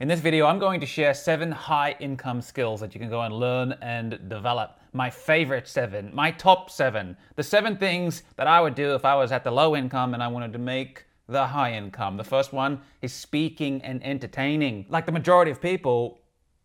In this video, I'm going to share seven high income skills that you can go and learn and develop. My favorite seven, my top seven, the seven things that I would do if I was at the low income and I wanted to make the high income. The first one is speaking and entertaining. Like the majority of people,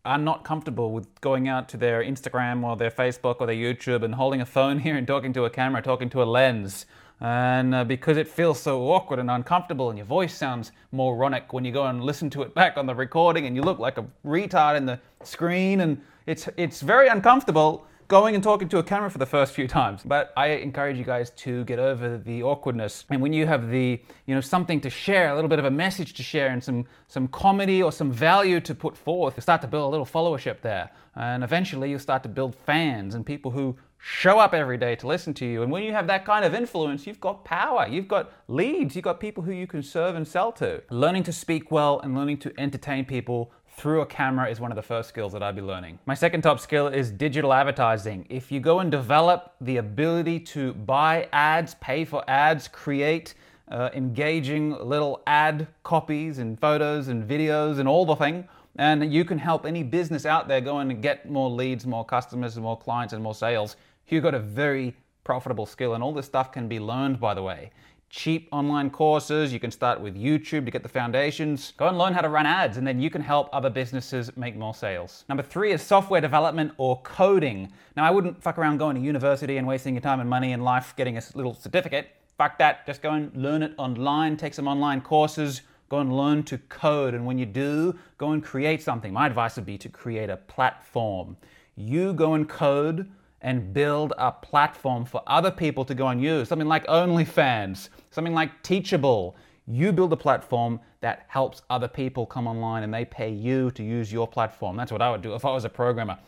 are not comfortable with going out to their Instagram or their Facebook or their YouTube and holding a phone here and talking to a camera, talking to a lens. And uh, because it feels so awkward and uncomfortable, and your voice sounds moronic when you go and listen to it back on the recording, and you look like a retard in the screen, and it's it's very uncomfortable going and talking to a camera for the first few times. But I encourage you guys to get over the awkwardness. And when you have the, you know, something to share, a little bit of a message to share and some some comedy or some value to put forth, you start to build a little followership there. And eventually you'll start to build fans and people who show up every day to listen to you. And when you have that kind of influence, you've got power, you've got leads, you've got people who you can serve and sell to. Learning to speak well and learning to entertain people through a camera is one of the first skills that I'd be learning. My second top skill is digital advertising. If you go and develop the ability to buy ads, pay for ads, create uh, engaging little ad copies and photos and videos and all the thing, and you can help any business out there go and get more leads, more customers, more clients and more sales. You've got a very profitable skill, and all this stuff can be learned, by the way cheap online courses. You can start with YouTube to get the foundations. Go and learn how to run ads, and then you can help other businesses make more sales. Number three is software development or coding. Now, I wouldn't fuck around going to university and wasting your time and money and life getting a little certificate. Fuck that. Just go and learn it online, take some online courses. Go and learn to code. And when you do, go and create something. My advice would be to create a platform. You go and code and build a platform for other people to go and use. Something like OnlyFans, something like Teachable. You build a platform that helps other people come online and they pay you to use your platform. That's what I would do if I was a programmer.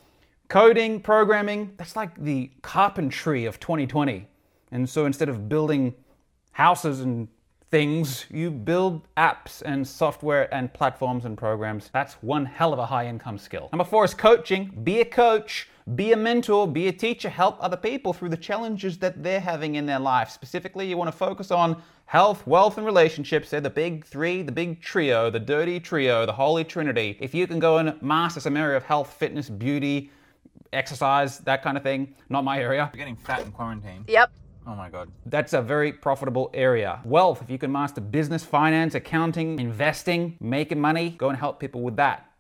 Coding, programming, that's like the carpentry of 2020. And so instead of building houses and things, you build apps and software and platforms and programs. That's one hell of a high income skill. Number four is coaching. Be a coach. Be a mentor, be a teacher, help other people through the challenges that they're having in their life. Specifically, you want to focus on health, wealth, and relationships. They're the big three, the big trio, the dirty trio, the holy trinity. If you can go and master some area of health, fitness, beauty, exercise, that kind of thing, not my area. You're getting fat in quarantine. Yep. Oh my god. That's a very profitable area. Wealth, if you can master business, finance, accounting, investing, making money, go and help people with that.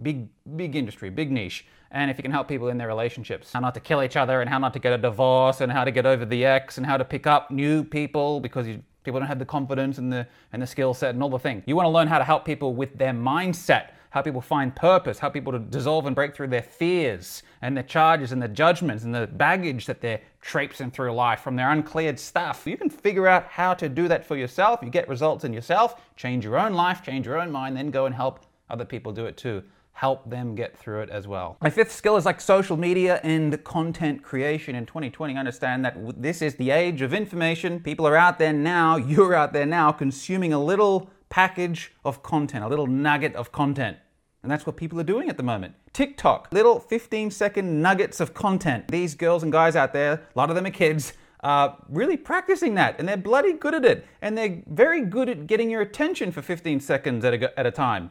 Big, big industry, big niche and if you can help people in their relationships, how not to kill each other and how not to get a divorce and how to get over the ex and how to pick up new people because you, people don't have the confidence and the and the skill set and all the thing. You want to learn how to help people with their mindset, how people find purpose, how people to dissolve and break through their fears and their charges and their judgments and the baggage that they're traipsing through life from their uncleared stuff. You can figure out how to do that for yourself. You get results in yourself, change your own life, change your own mind, then go and help other people do it too help them get through it as well. My fifth skill is like social media and content creation in 2020. I Understand that this is the age of information. People are out there now, you're out there now consuming a little package of content, a little nugget of content. And that's what people are doing at the moment. TikTok, little 15 second nuggets of content. These girls and guys out there, a lot of them are kids, uh, really practicing that, and they're bloody good at it, and they're very good at getting your attention for 15 seconds at a, at a time.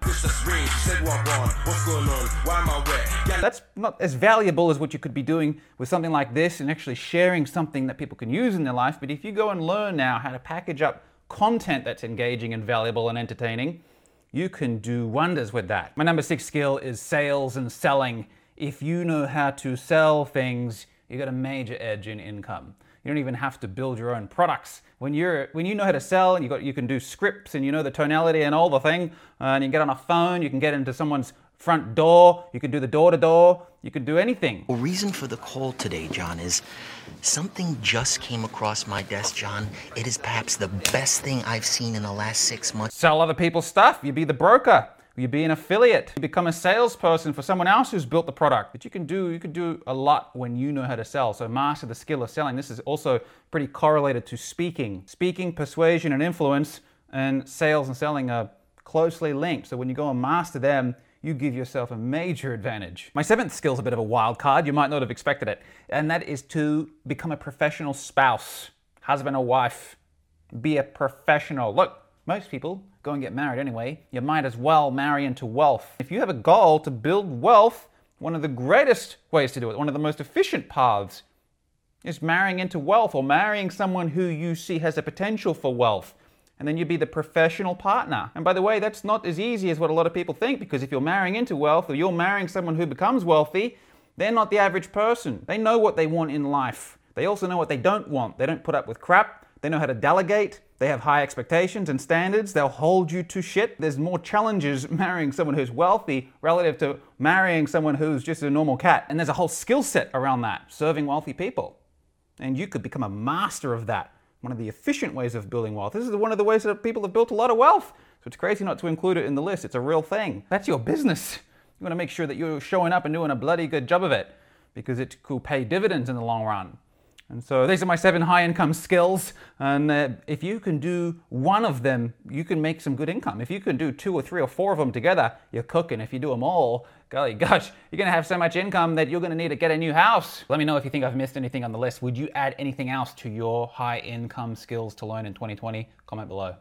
That's not as valuable as what you could be doing with something like this and actually sharing something that people can use in their life. But if you go and learn now how to package up content that's engaging and valuable and entertaining, you can do wonders with that. My number six skill is sales and selling. If you know how to sell things, you've got a major edge in income. You don't even have to build your own products. When you're when you know how to sell and you got you can do scripts and you know the tonality and all the thing, uh, and you can get on a phone, you can get into someone's front door, you can do the door to door, you can do anything. The reason for the call today, John, is something just came across my desk, John. It is perhaps the best thing I've seen in the last six months. Sell other people's stuff. You be the broker. You be an affiliate. You become a salesperson for someone else who's built the product. But you can do you can do a lot when you know how to sell. So master the skill of selling. This is also pretty correlated to speaking. Speaking, persuasion, and influence, and sales and selling are closely linked. So when you go and master them, you give yourself a major advantage. My seventh skill is a bit of a wild card. You might not have expected it, and that is to become a professional spouse, husband or wife. Be a professional. Look, Most people go and get married anyway. You might as well marry into wealth. If you have a goal to build wealth, one of the greatest ways to do it, one of the most efficient paths, is marrying into wealth or marrying someone who you see has a potential for wealth. And then you'd be the professional partner. And by the way, that's not as easy as what a lot of people think because if you're marrying into wealth or you're marrying someone who becomes wealthy, they're not the average person. They know what they want in life. They also know what they don't want. They don't put up with crap. They know how to delegate. They have high expectations and standards. They'll hold you to shit. There's more challenges marrying someone who's wealthy relative to marrying someone who's just a normal cat. And there's a whole skill set around that, serving wealthy people. And you could become a master of that. One of the efficient ways of building wealth. This is one of the ways that people have built a lot of wealth. So it's crazy not to include it in the list. It's a real thing. That's your business. You want to make sure that you're showing up and doing a bloody good job of it because it could pay dividends in the long run. And so these are my seven high income skills. And uh, if you can do one of them, you can make some good income. If you can do two or three or four of them together, you're cooking. If you do them all, golly gosh, you're going to have so much income that you're going to need to get a new house. Let me know if you think I've missed anything on the list. Would you add anything else to your high income skills to learn in 2020? Comment below.